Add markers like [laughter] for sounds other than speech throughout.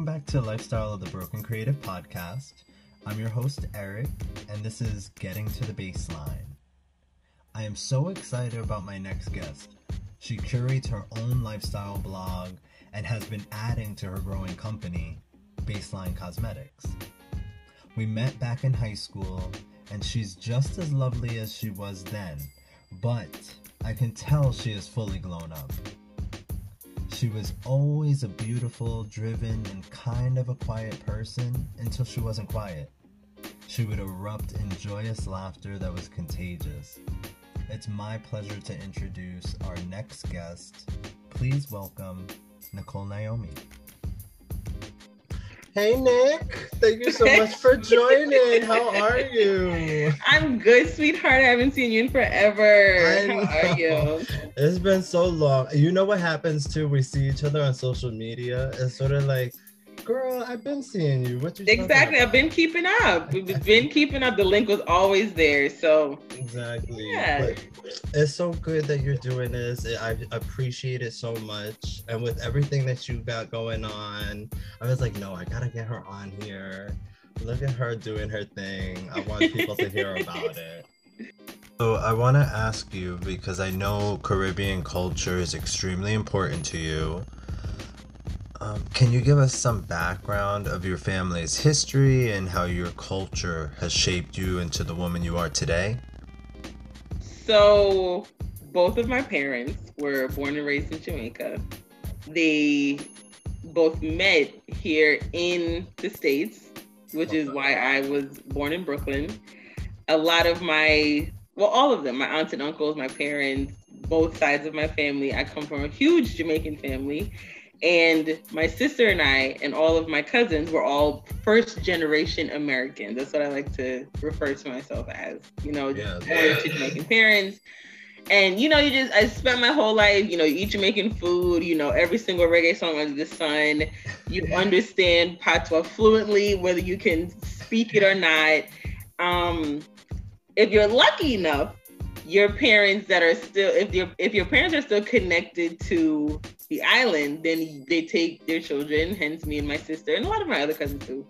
Welcome back to Lifestyle of the Broken Creative podcast. I'm your host, Eric, and this is Getting to the Baseline. I am so excited about my next guest. She curates her own lifestyle blog and has been adding to her growing company, Baseline Cosmetics. We met back in high school, and she's just as lovely as she was then, but I can tell she is fully grown up. She was always a beautiful, driven, and kind of a quiet person until she wasn't quiet. She would erupt in joyous laughter that was contagious. It's my pleasure to introduce our next guest. Please welcome Nichole Naomi. Hey Nick, thank you so much for [laughs] joining. How are you? I'm good, sweetheart. I haven't seen you in forever. How are you? It's been so long. You know what happens too? We see each other on social media. It's sort of like girl, I've been seeing you. What you exactly? I've been keeping up. [laughs] We've been keeping up. The link was always there. So exactly. Yeah. But it's so good that you're doing this. I appreciate it so much. And with everything that you've got going on, I was like, no, I gotta get her on here. Look at her doing her thing. I want people to hear about [laughs] it. So I want to ask you because I know Caribbean culture is extremely important to you. Um, can you give us some background of your family's history and how your culture has shaped you into the woman you are today? So, both of my parents were born and raised in Jamaica. They both met here in the States, which is why I was born in Brooklyn. A lot of my, well, all of them, my aunts and uncles, my parents, both sides of my family, I come from a huge Jamaican family and my sister and I and all of my cousins were all first generation Americans. That's what I like to refer to myself as. You know, yeah, born to Jamaican parents. And you know, you just I spent my whole life, you know, you eat Jamaican food, you know, every single reggae song under the sun. You [laughs] understand patois fluently, whether you can speak it or not. Um, if you're lucky enough, your parents that are still if your if your parents are still connected to the island, then they take their children, hence me and my sister, and a lot of my other cousins too,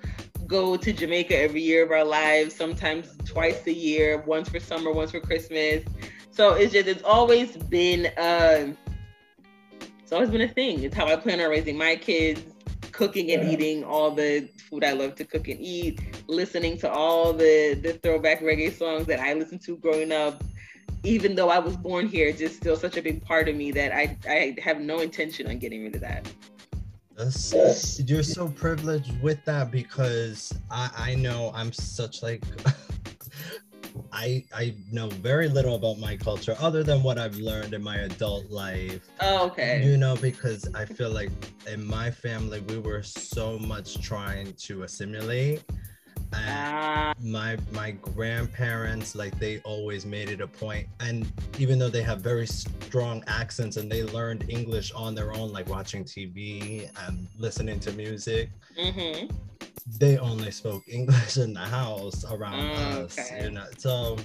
go to Jamaica every year of our lives, sometimes twice a year, once for summer, once for Christmas. So it's just, it's always been, uh, it's always been a thing. It's how I plan on raising my kids, cooking and yeah. eating all the food I love to cook and eat, listening to all the, the throwback reggae songs that I listened to growing up, even though I was born here, it's just still such a big part of me that I I have no intention on getting rid of that. That's, you're so privileged with that because I I know I'm such like [laughs] I I know very little about my culture other than what I've learned in my adult life. Oh, okay. You know, because I feel like in my family we were so much trying to assimilate and my my grandparents like they always made it a point and even though they have very strong accents and they learned english on their own like watching tv and listening to music mm-hmm. they only spoke english in the house around mm, us okay. you know so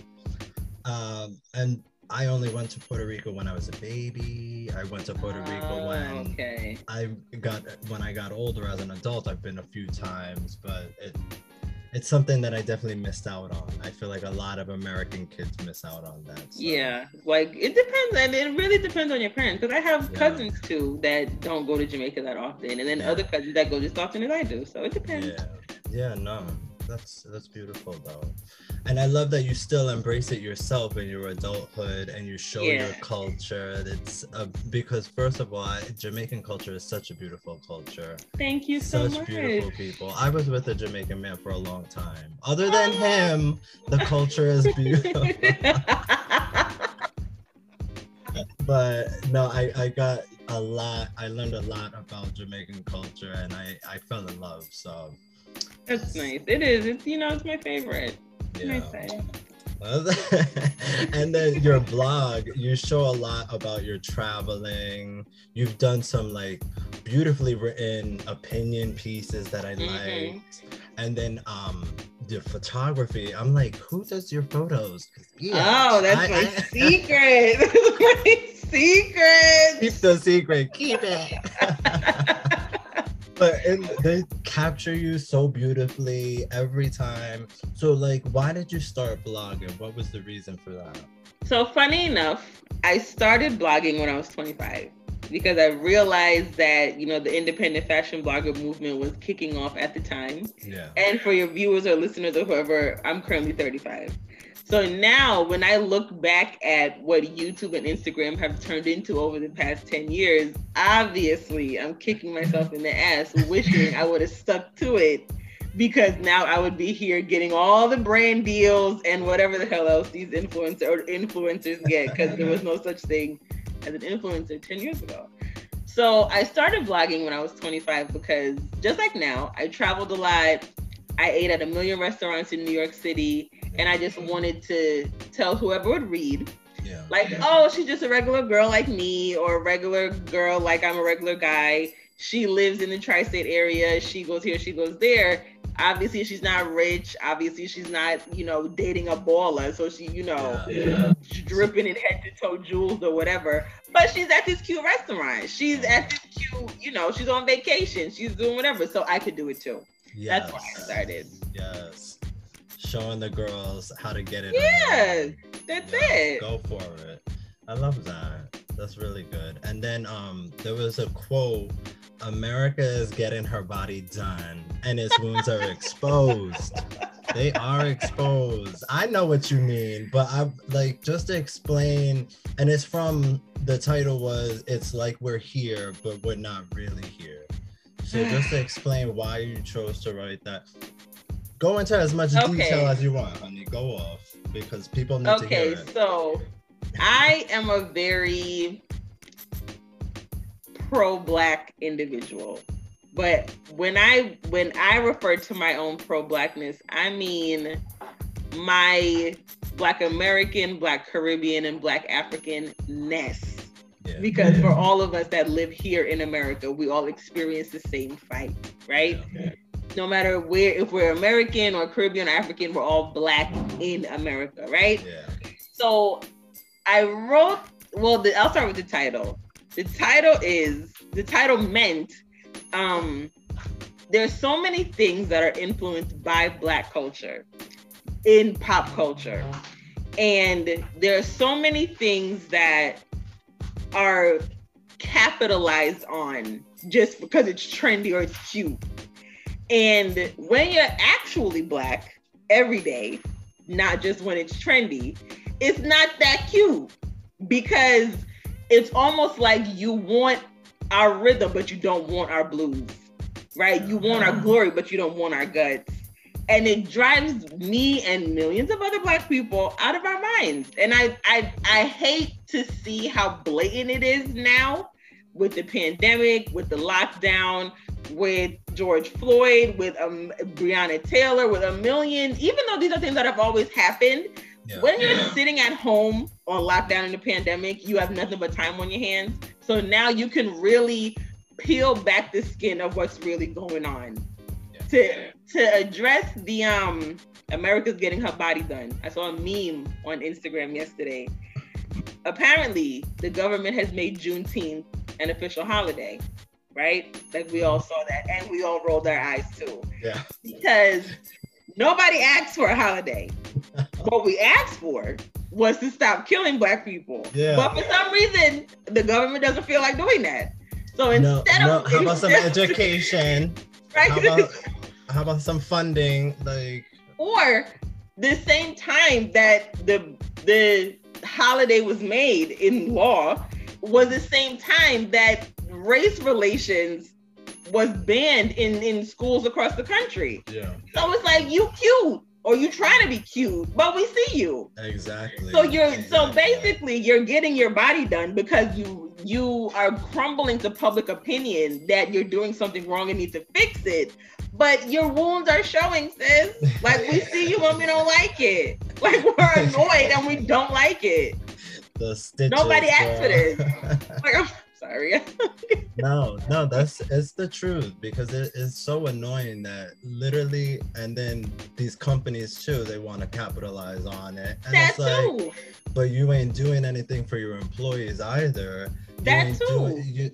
um and I only went to Puerto Rico when I was a baby. I went to Puerto Rico when okay. I got when I got older as an adult. I've been a few times, but it it's something that I definitely missed out on. I feel like a lot of American kids miss out on that. So. Yeah, like it depends, and it really depends on your parents. Because I have yeah. cousins too that don't go to Jamaica that often, and then yeah. other cousins that go just often as I do. So it depends. Yeah, yeah, no, that's that's beautiful though and i love that you still embrace it yourself in your adulthood and you show yeah. your culture it's uh, because first of all jamaican culture is such a beautiful culture thank you so such much. beautiful people i was with a jamaican man for a long time other than oh. him the culture is beautiful [laughs] but no i i got a lot i learned a lot about jamaican culture and i i fell in love so that's nice. It is. It's you know, it's my favorite. Yeah. [laughs] and then your blog, you show a lot about your traveling. You've done some like beautifully written opinion pieces that I mm-hmm. liked. And then um the photography, I'm like, who does your photos? Yeah, oh, that's I, my I, [laughs] secret. that's [laughs] my secret. Keep the secret. Keep it. But it, they capture you so beautifully every time. So, like, why did you start blogging? What was the reason for that? So, funny enough, I started blogging when I was 25 because I realized that you know the independent fashion blogger movement was kicking off at the time. Yeah. And for your viewers or listeners or whoever, I'm currently 35. So now when I look back at what YouTube and Instagram have turned into over the past 10 years, obviously I'm kicking myself in the ass, wishing I would have stuck to it because now I would be here getting all the brand deals and whatever the hell else these influencer or influencers get because there was no such thing as an influencer 10 years ago. So I started vlogging when I was 25 because just like now, I traveled a lot. I ate at a million restaurants in New York City, and I just wanted to tell whoever would read, Yeah. like, oh, she's just a regular girl like me, or a regular girl like I'm a regular guy. She lives in the tri-state area. She goes here, she goes there. Obviously, she's not rich. Obviously, she's not, you know, dating a baller. So she, you know, Yeah. dripping in head to toe jewels or whatever. But she's at this cute restaurant. She's at this cute, you know, she's on vacation. She's doing whatever. So I could do it too. That's why I started. Yes. Showing the girls how to get it. Yeah, that's Yeah, it. Go for it. I love that. That's really good. And then um there was a quote America is getting her body done and its wounds are exposed. They are exposed. I know what you mean, but I like just to explain and it's from the title was it's like we're here but we're not really here. So just to [sighs] explain why you chose to write that. Go into as much Okay. detail as you want, honey. Go off because people need to hear Okay, it. so I am a very pro-black individual. But when I when I refer to my own pro-blackness, I mean my black American, black Caribbean, and black African-ness. Yeah. Because for all of us that live here in America, we all experience the same fight, right? Yeah. No matter where, if we're American or Caribbean or African, we're all black in America, right? Yeah. So I wrote, well, the, I'll start with the title. The title is, the title meant, um, there's so many things that are influenced by Black culture in pop culture. And there are so many things that are capitalized on just because it's trendy or it's cute. And when you're actually Black every day, not just when it's trendy, it's not that cute because it's almost like you want our rhythm, but you don't want our blues, right? You want our mm-hmm. glory, but you don't want our guts. And it drives me and millions of other black people out of our minds. And I I I hate to see how blatant it is now with the pandemic, with the lockdown, with George Floyd, with um, Breonna Taylor, with a million, even though these are things that have always happened, Yeah. when you're sitting at home on lockdown in the pandemic, you have nothing but time on your hands. So now you can really peel back the skin of what's really going on. To to address the um America's getting her body done. I saw a meme on Instagram yesterday. Apparently, the government has made Juneteenth an official holiday, right? Like we all saw that, and we all rolled our eyes too Yeah. because nobody asked for a holiday. [laughs] what we asked for was to stop killing black people. Yeah. But for some reason, the government doesn't feel like doing that. So No, instead no. of How about some education? [laughs] right? How about how about some funding? Like or the same time that the the holiday was made in law was the same time that race relations was banned in in schools across the country. yeah. So it's like you cute or you trying to be cute, but we see you. Exactly. So you're so basically you're getting your body done because you you are crumbling to public opinion that you're doing something wrong and need to fix it. But your wounds are showing, sis. Like we see you and we don't like it. Like we're annoyed and we don't like it. the stitches. Nobody asked for this. [laughs] Like I'm sorry. [laughs] no, no, that's it's the truth because it is so annoying that literally, and then these companies too, they want to capitalize on it. And that it's like, too. but you ain't doing anything for your employees either. You That too. doing- you-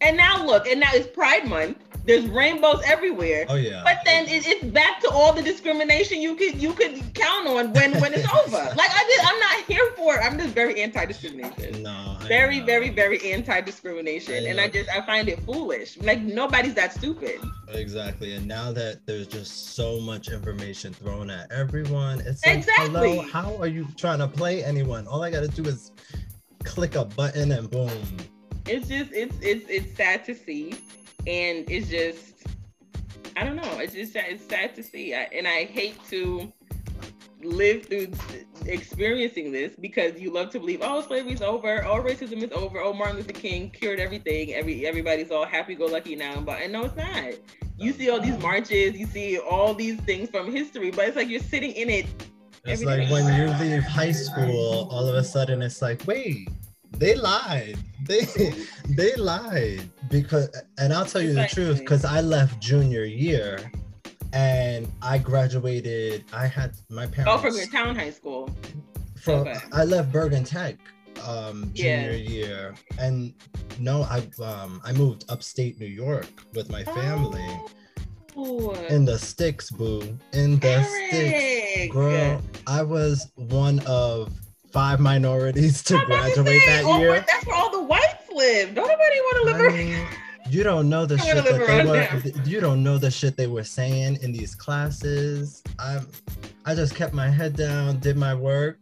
And now look, and now it's Pride Month. There's rainbows everywhere. Oh yeah. But then it, it's back to all the discrimination you could you could count on when when it's over. [laughs] Like I did, I'm not here for it. I'm just very anti-discrimination. No. Very, very, very anti-discrimination, I and. I just I find it foolish. Like nobody's that stupid. Exactly. And now that there's just so much information thrown at everyone, it's like, Exactly. hello, how are you trying to play anyone? All I gotta do is click a button and boom. It's just it's it's it's sad to see, and it's just I don't know. It's just it's sad to see, I, and I hate to live through experiencing this because you love to believe oh slavery's over. Oh racism is over. Oh martin luther king cured everything. Every everybody's all happy-go-lucky now. But and no it's not. You see all these marches. You see all these things from history but it's like you're sitting in it It's like when you leave high school, all of a sudden it's like, wait, they lied. They [laughs] they lied because and I'll tell you the truth, because I left junior year and I graduated. I had my parents oh from your town high school from Okay. I left Bergen Tech um Yeah. junior year and no I um I moved upstate New York with my family oh, in the sticks boo in the sticks girl I was one of five minorities to graduate that oh, year wait, that's where all the whites live. Don't nobody want to live I mean, [laughs] you don't know the I shit that they were them. you don't know the shit they were saying in these classes I'm I just kept my head down did my work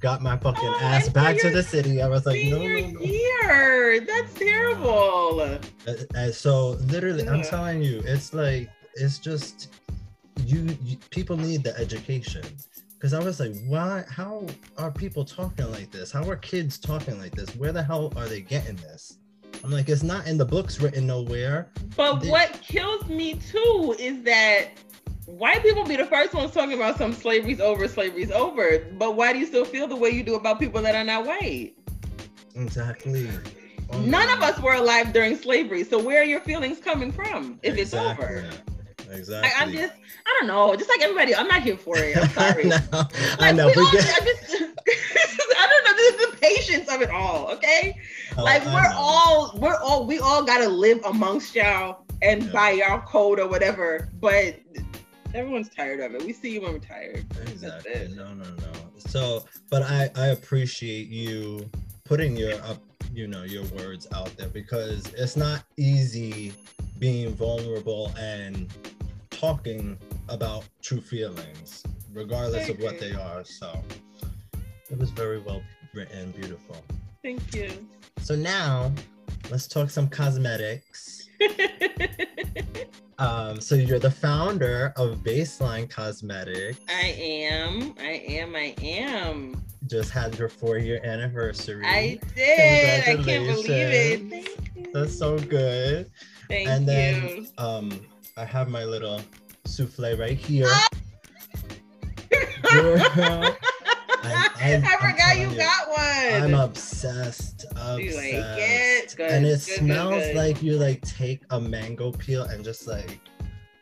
got my fucking Oh, ass back to the city I was like no no no year. That's terrible. Uh, uh, so literally, I'm telling you, it's like it's just you, you people need the education. Because I was like, why? How are people talking like this? How are kids talking like this? Where the hell are they getting this? I'm like, it's not in the books written nowhere. But They- what kills me too is that white people be the first ones talking about some slavery's over, slavery's over. But why do you still feel the way you do about people that are not white? Exactly. Oh None of us were alive during slavery. So where are your feelings coming from if it's over? Exactly. I, I'm just, I don't know. Just like everybody, I'm not here for it. I'm [laughs] sorry. I know. I know. we all- get, I just, [laughs] I don't know. This is the patience of it all. Okay. Oh, like Oh, I we're know. all we're all we all gotta live amongst y'all and Yeah. by y'all code or whatever but everyone's tired of it we see you when we're tired Exactly. No, no, no. So, but I I appreciate you putting your up, you know, your words out there because it's not easy being vulnerable and talking about true feelings, regardless of what they are. So, it was very well written, beautiful. thank you So now, let's talk some cosmetics. [laughs] Um, so you're the founder of Baseline Cosmetics. i am i am i am just had your four year anniversary. i did i can't believe it Congratulations. thank you That's so good. Thank and you then um I have my little souffle right here. Girl, [laughs] I- I- I I'm forgot you got one I'm obsessed. Obsessed. You like it? Good, and it good, smells good. like you like take a mango peel and just like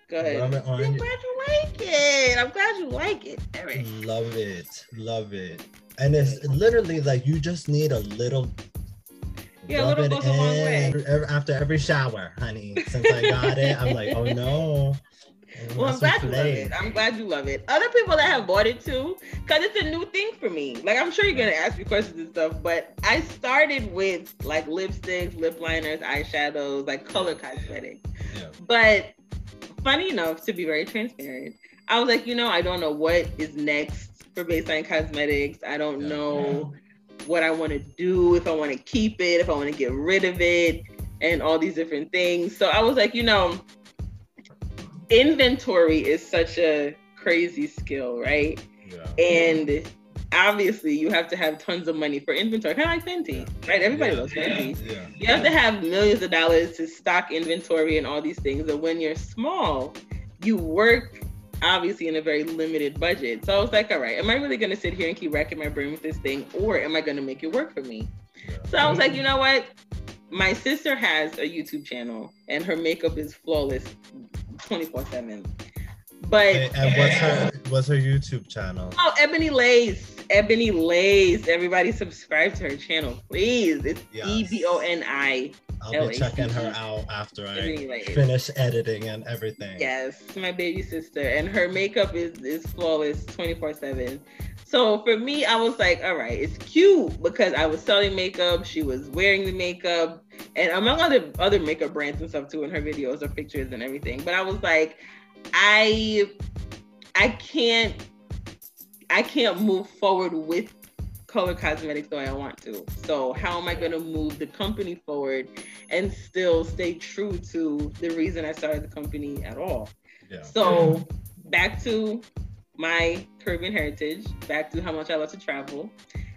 good rub it on i'm glad you like it i'm glad you like it Eric. Love it. Love it. And it's literally like you just need a little Yeah, a little it goes a long way. in after every shower, honey. Since I got it, I'm like, oh no. [laughs] Well, I'm glad you love it. I'm glad you love it. Other people that have bought it too, because it's a new thing for me. Like I'm sure you're gonna ask me questions and stuff, but I started with like lipsticks, lip liners, eyeshadows, like color cosmetics. Yeah. But funny enough, to be very transparent, I was like, you know, I don't know what is next for baseline cosmetics. I don't Yeah. know what I want to do, if I want to keep it, if I want to get rid of it, and all these different things. So I was like, you know, inventory is such a crazy skill, right? Yeah. And obviously, you have to have tons of money for inventory, kind of like Fenty, right? Everybody Yeah. loves Fenty. Yeah. You have to have millions of dollars to stock inventory and all these things. And when you're small, you work obviously in a very limited budget. So I was like, all right, am I really going to sit here and keep racking my brain with this thing, or am I going to make it work for me? So I was like, you know what? My sister has a YouTube channel, and her makeup is flawless, twenty four seven. But And, and what's her what's her YouTube channel? oh, Eboni Lace. Eboni Lace. Everybody subscribe to her channel, please. It's Yes. E B O N I. I'll be checking her out after I finish editing and everything. Yes, my baby sister, and her makeup is is flawless, twenty four seven. So for me, I was like, all right, it's cute because I was selling makeup, she was wearing the makeup, and among other other makeup brands and stuff too in her videos or pictures and everything. But I was like, I I can't I can't move forward with color cosmetics the way I want to. So how am I going to move the company forward and still stay true to the reason I started the company at all? Yeah. So back to my Caribbean heritage, back to how much I love to travel.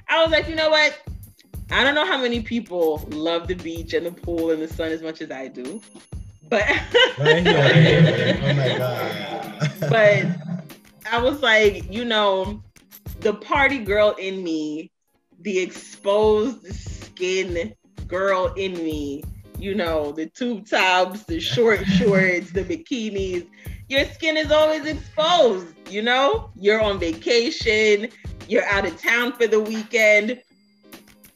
I was like, you know what? I don't know how many people love the beach and the pool and the sun as much as I do. But [laughs] Right here, right here. Oh my god. but I was like, you know, the party girl in me, the exposed skin girl in me, you know, the tube tops, the short [laughs] shorts, the bikinis. Your skin is always exposed, you know? You're on vacation, you're out of town for the weekend.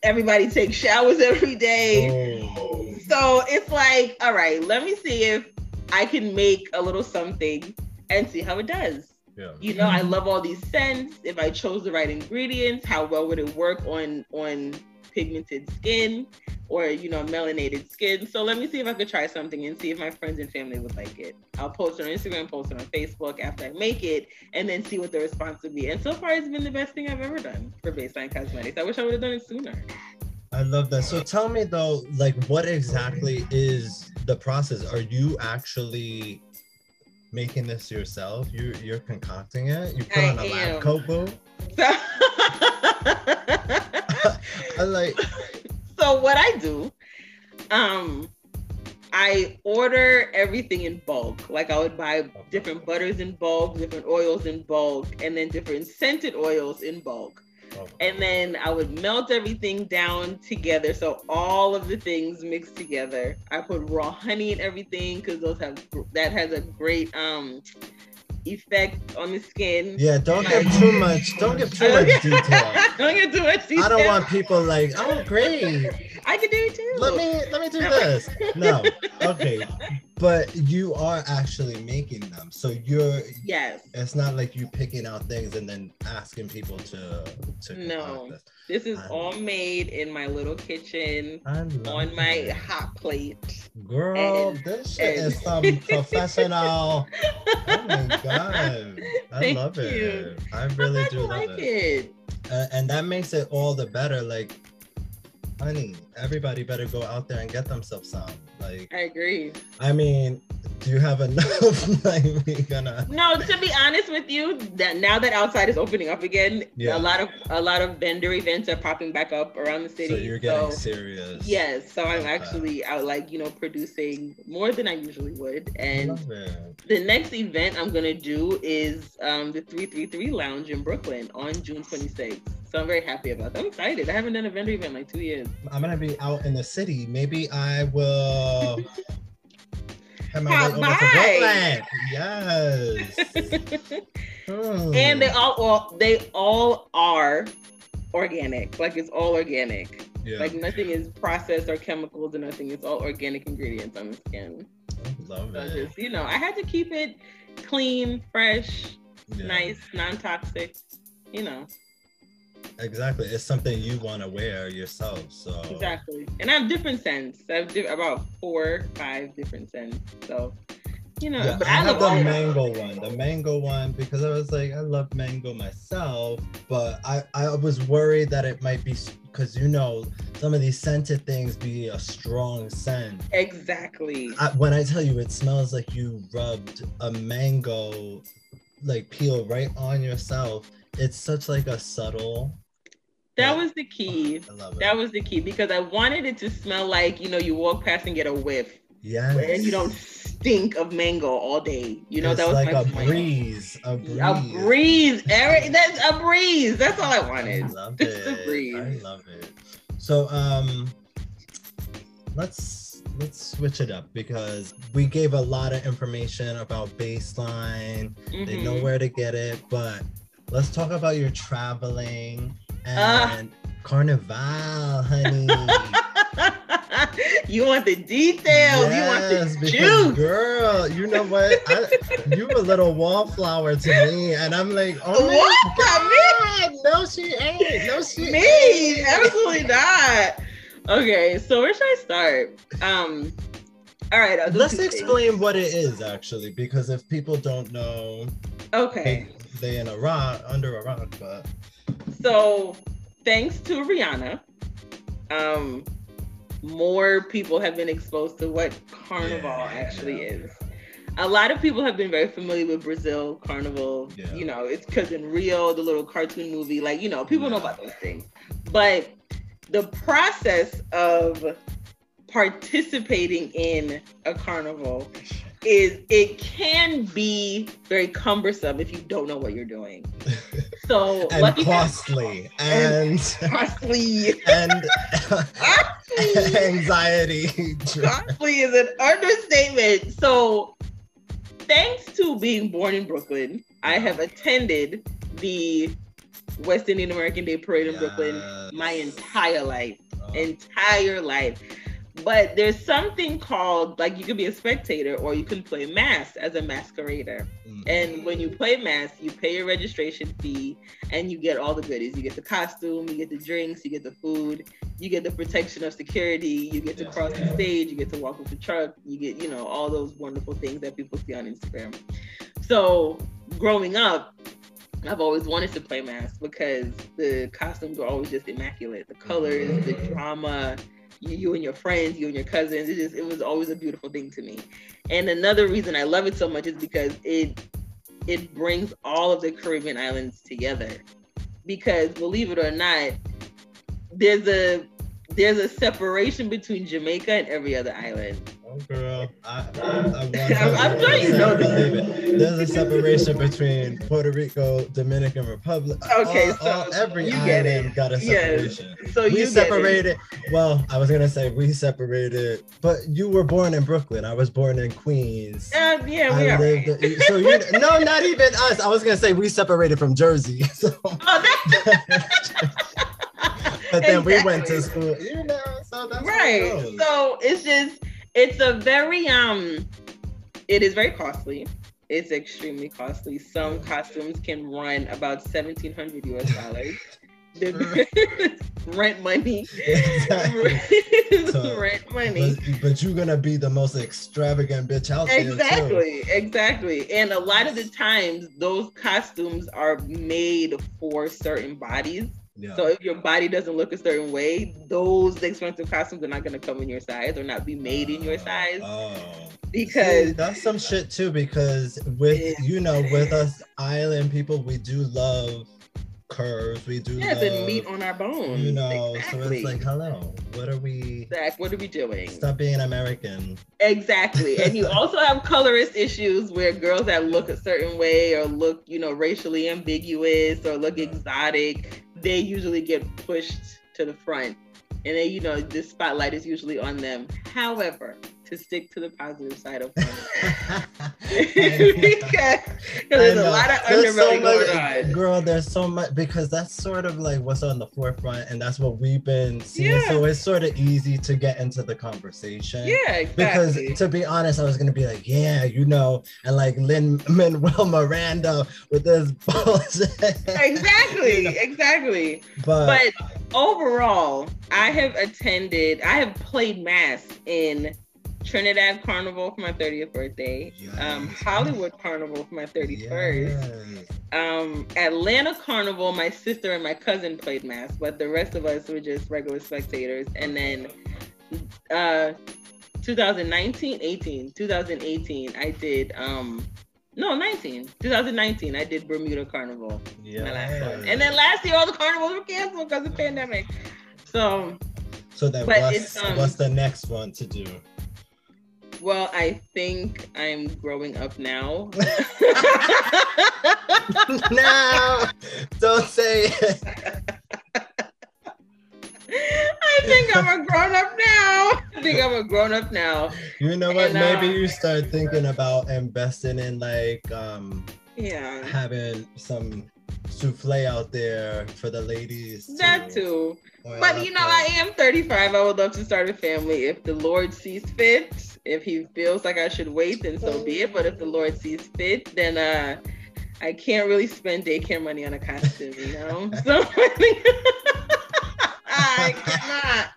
Everybody takes showers [laughs] every day. Oh. So it's like, all right, let me see if I can make a little something and see how it does. Yeah. You know, I love all these scents. If I chose the right ingredients, how well would it work on on pigmented skin or you know melanated skin? So let me see if I could try something and see if my friends and family would like it. I'll post it on Instagram, post it on Facebook after I make it, and then see what the response would be. And so far, it's been the best thing I've ever done for Baseline Cosmetics. I wish I would have done it sooner. I love that. So tell me though, like what exactly is the process? Are you actually making this yourself? You you're concocting it? You put I on a lab coat, boo? [laughs] [laughs] I like so what I do, um, I order everything in bulk. Like I would buy different butters in bulk, different oils in bulk, and then different scented oils in bulk. Oh, And then I would melt everything down together. So all of the things mixed together. I put raw honey in everything because those have that has a great um effect on the skin. yeah, don't get too much, don't get too much detail. [laughs] don't get too much detail. I don't want people like, oh great. I can do it too. Let me let me do [laughs] this. No. Okay. But you are actually making them. So you're Yes. it's not like you picking out things and then asking people to to No. this. This is I- all made in my little kitchen on my it. hot plate. Girl, and- this shit and- is some [laughs] professional. Oh my [laughs] god, I Thank love you. it. I really glad do you love like it, it. Uh, and that makes it all the better. Like, honey, everybody better go out there and get themselves some. Like, I agree. I mean, do you have enough? [laughs] like, we gonna. No, to be honest with you, that now that outside is opening up again, yeah. a lot of a lot of vendor events are popping back up around the city. So you're getting So, serious. yes, so I'm actually out like you know producing more than I usually would, and the next event I'm gonna do is um, the 333 Lounge in Brooklyn on June 26th. So I'm very happy about that. I'm excited. I haven't done a vendor event in like two years. I'm gonna be out in the city. Maybe I will. Have my way over to. Brooklyn. Yes. [laughs] Hmm. and they all well, they all are organic. Like it's all organic. yeah. Like nothing is processed or chemicals or nothing. It's all organic ingredients on the skin. I love So it. just you know, I had to keep it clean, fresh, Yeah. nice, non-toxic. You know, Exactly. It's something you want to wear yourself. So exactly. And I have different scents. I have di- about four, five different scents. So, you know, Yeah, I I, have the them. mango one. The mango one because I was like, I love mango myself, but I I was worried that it might be because you know some of these scented things be a strong scent. Exactly. I, when I tell you, it smells like you rubbed a mango like peel right on yourself. It's such like a subtle. That was the key. I love it. That was the key because I wanted it to smell like you know you walk past and get a whiff, yes. and you don't stink of mango all day. You know it's that was like my a point. breeze. A breeze. A breeze, Eric. That's a breeze. That's all I I wanted. love [laughs] Just a it. breeze. I love it. So um let's let's switch it up because we gave a lot of information about baseline. They know Mhm. where to get it, but let's talk about your traveling Ah. and carnival, honey. [laughs] you want the details. you want Yes, the juice. girl. You know what? I, you a little wallflower to me, and I'm like, oh my What? God, no, she ain't. No, she Me, ain't. absolutely not. Okay, so where should I start? Um, all right, I'll Let's two things. explain what it is actually, because if people don't know, Okay, they, they in a rock under a rock, but so thanks to Rihanna, um, more people have been exposed to what Carnival Yeah. actually is. A lot of people have been very familiar with Brazil Carnival. Yeah. You know, it's because in Rio, the little cartoon movie, like, you know, people know about those things. But the process of participating in a carnival is it can be very cumbersome if you don't know what you're doing. So [laughs] and costly and [laughs] costly. and [laughs] Costly. anxiety. Costly is an understatement. So, thanks to being born in Brooklyn, I have attended the West Indian American Day Parade in Brooklyn my entire life. Oh, Entire life. But there's something called like you could be a spectator or you can play mass as a masquerader. mm. And when you play mass, you pay your registration fee and you get all the goodies. You get the costume, you get the drinks, you get the food, you get the protection of security, you get to Yeah. cross the stage, you get to walk with the truck, you get, you know, all those wonderful things that people see on Instagram. So growing up, I've always wanted to play mass because the costumes were always just immaculate. The colors, the drama, you, you and your friends, you and your cousins. It just it was always a beautiful thing to me. And another reason I love it so much is because it it brings all of the Caribbean islands together. Because believe it or not, there's a there's a separation between Jamaica and every other island. Oh, girl, I, I, I [laughs] I'm- I'm sure you know this. There's a separation between Puerto Rico, Dominican Republic. Okay, all, so all- every you get it. got a Yes. separation. So we it. separated. Well, I was gonna say we separated, but you were born in Brooklyn. I was born in Queens. Uh, yeah, we I are. lived. right. So you, no, not even us. I was gonna say we separated from Jersey. [laughs] So, Oh, that, [laughs] but then we went to school. You know, so that's right so it's just it's a very um it is very costly it's extremely costly some costumes can run about 1700 us dollars [laughs] [laughs] rent money Exactly. So, [laughs] rent money But, but you're gonna be the most extravagant bitch out there. Exactly, exactly. And a lot of the times, those costumes are made for certain bodies. Yeah. So if your body doesn't look a certain way, those expensive costumes are not going to come in your size or not be made in your uh, size Oh. because See, that's some shit too because with Yeah. you know with us island people we do love curves we do yeah, love a meat on our bones. you know exactly. so it's like hello what are we Zach, what are we doing? stop being American Exactly. And you [laughs] also have colorist issues where girls that look a certain way or look, you know, racially ambiguous or look exotic, they usually get pushed to the front. And then, you know, the spotlight is usually on them. However, to stick to the positive side of [laughs] because [laughs] because there's a lot of There's so underbelly much- going on. Girl, there's so much because that's sort of like what's on the forefront, and that's what we've been seeing. Yeah. So it's sort of easy to get into the conversation. Yeah, exactly. Because to be honest, I was gonna be like, yeah, you know, and like Lin-Manuel Miranda with this [laughs] bullshit. exactly, You know, exactly. But, but overall, I have attended, I have played mass in Trinidad Carnival for my 30th birthday, um, Hollywood Carnival for my 31st, yes. um, Atlanta Carnival, my sister and my cousin played mass, but the rest of us were just regular spectators. And then uh, 2019, 18, 2018, I did, um, no, 19, 2019, I did Bermuda Carnival my last one. And then last year, all the carnivals were canceled because of pandemic. So, so then what's, um, what's the next one to do? Well, I think I'm growing up now. [laughs] no, don't say it. I think I'm a grown up now. I think I'm a grown up now. You know what? And, uh, Maybe you start thinking about investing in like um Yeah. having some souffle out there for the ladies. That too. But you know, I am 35. I would love to start a family if the Lord sees fit. If he feels like I should wait, then so be it. But if the Lord sees fit, then uh I can't really spend daycare money on a costume, you know? [laughs] so [laughs] I cannot.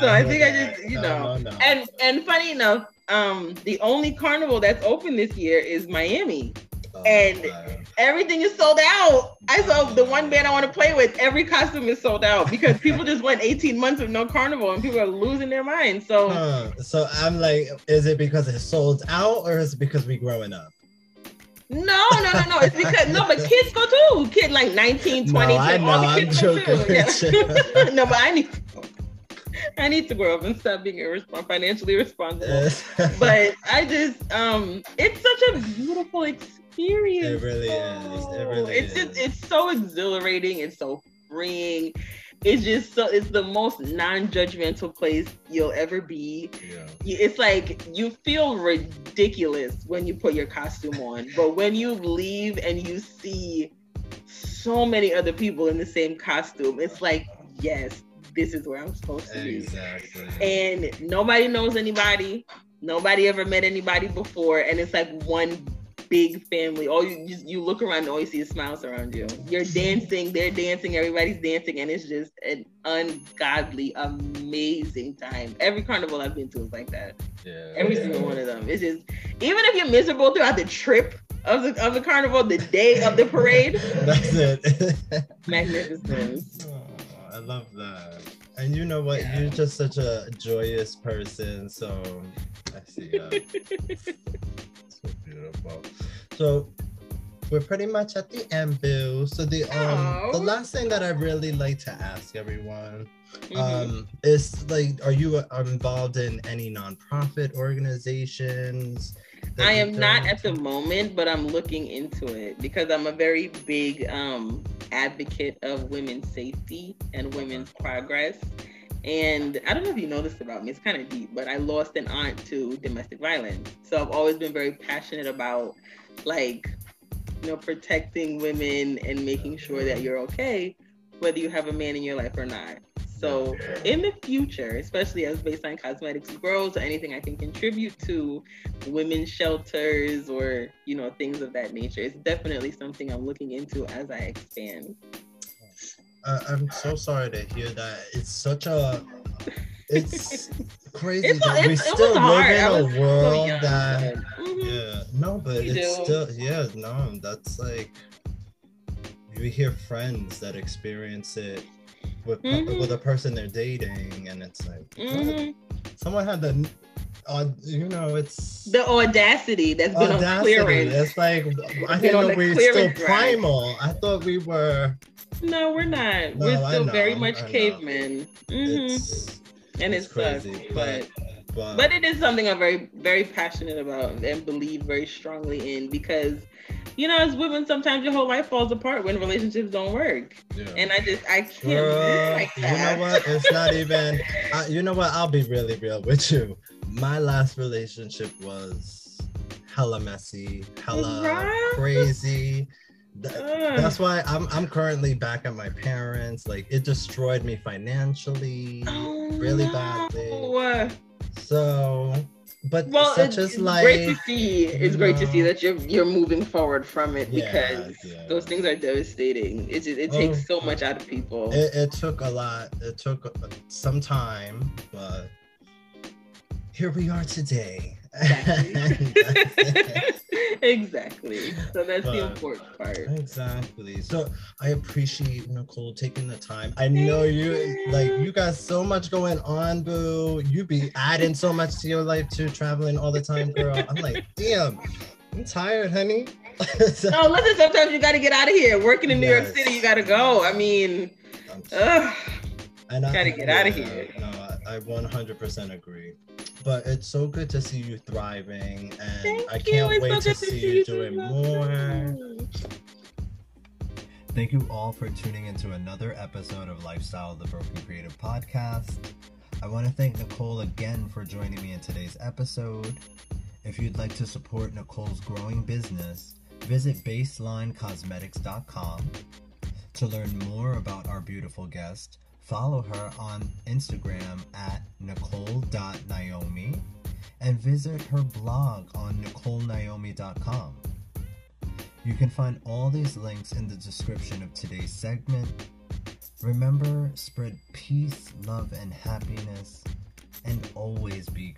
So I, I think that. I just, you know, no, no, no. and and funny enough, um, the only carnival that's open this year is Miami. Oh, and everything is sold out. I saw the one band I want to play with, every costume is sold out because people just went 18 months with no carnival and people are losing their minds. So huh. so I'm like, is it because it's sold out or is it because we growing up? No, no, no, no. It's because no, but kids go too. Kid like 19, 20, no, I know, all the kids I'm go too. Yeah. [laughs] no, but I need I need to grow up and stop being irresponsible, financially responsible. [laughs] but I just um it's such a beautiful experience. It really is. It oh, really it's is. just it's so exhilarating, it's so freeing it's just so it's the most non-judgmental place you'll ever be yeah. it's like you feel ridiculous when you put your costume on but when you leave and you see so many other people in the same costume it's like yes this is where i'm supposed to exactly. be and nobody knows anybody nobody ever met anybody before and it's like one big family. All you just you look around and all you see is smiles around you. You're dancing, they're dancing, everybody's dancing, and it's just an ungodly, amazing time. Every carnival I've been to is like that. Yeah. Every yeah. single one of them. It's just even if you're miserable throughout the trip of the of the carnival, the day of the parade. [laughs] That's it. [laughs] magnificent. Oh, I love that. And you know what? Yeah. You're just such a joyous person. So I see. [laughs] Beautiful. So we're pretty much at the end, Bill. So the um the last thing that I really like to ask everyone mm-hmm. um is like, are you uh, involved in any nonprofit organizations? I am not at the moment, but I'm looking into it because I'm a very big um advocate of women's safety and women's progress. And I don't know if you know this about me, it's kind of deep, but I lost an aunt to domestic violence. So I've always been very passionate about like, you know, protecting women and making sure that you're okay, whether you have a man in your life or not. So in the future, especially as Baseline Cosmetics grows or anything I can contribute to women's shelters or, you know, things of that nature, it's definitely something I'm looking into as I expand. Uh, I'm so sorry to hear that. It's such a it's [laughs] crazy it's, that we still live in a world so that mm-hmm. yeah no but you it's do. still yeah no that's like you hear friends that experience it with mm-hmm. with a person they're dating and it's like mm-hmm. someone had the uh, you know, it's the audacity that's been audacity. on clearance. It's like I didn't know we were still primal. I thought we were no, we're not. No, we're still very much cavemen. Mm-hmm. and it's, it's crazy, but, but but it is something I'm very very passionate about and believe very strongly in because you know, as women, sometimes your whole life falls apart when relationships don't work. Yeah. And I just, I can't uh, like You know what? It's not even, [laughs] I, you know what? I'll be really real with you. My last relationship was hella messy, hella right? crazy. That, mm. that's why I'm I'm currently back at my parents. Like it destroyed me financially, oh, really no. badly. So, but well, such it's, as life. Great to see. It's great know. to see that you're you're moving forward from it because yeah. those things are devastating. It just, it oh, takes so much out of people. It, it took a lot. It took some time, but here we are today. Exactly. [laughs] exactly. So that's but, the uh, important part. Exactly. So I appreciate Nichole taking the time. I know you like you got so much going on, boo. You be adding so much to your life too, traveling all the time, girl. I'm like, [laughs] damn, I'm tired, honey. so, [laughs] oh, no, listen, sometimes you gotta get out of here. Working in New yes. York City, you gotta go. I mean, ugh, and I, gotta get yeah, out of here. No, I, I 100% agree. But it's so good to see you thriving, and Thank I can't wait so to, see, see you doing more. Thank you all for tuning into another episode of Lifestyle of the Broken Creative Podcast. I want to thank Nichole again for joining me in today's episode. If you'd like to support Nichole's growing business, Visit baselinecosmetics.com to learn more about our beautiful guest. Follow her on Instagram at nichole.naomi and visit her blog on nicholenaomi.com. You can find all these links in the description of today's segment. Remember, spread peace, love, and happiness, and always be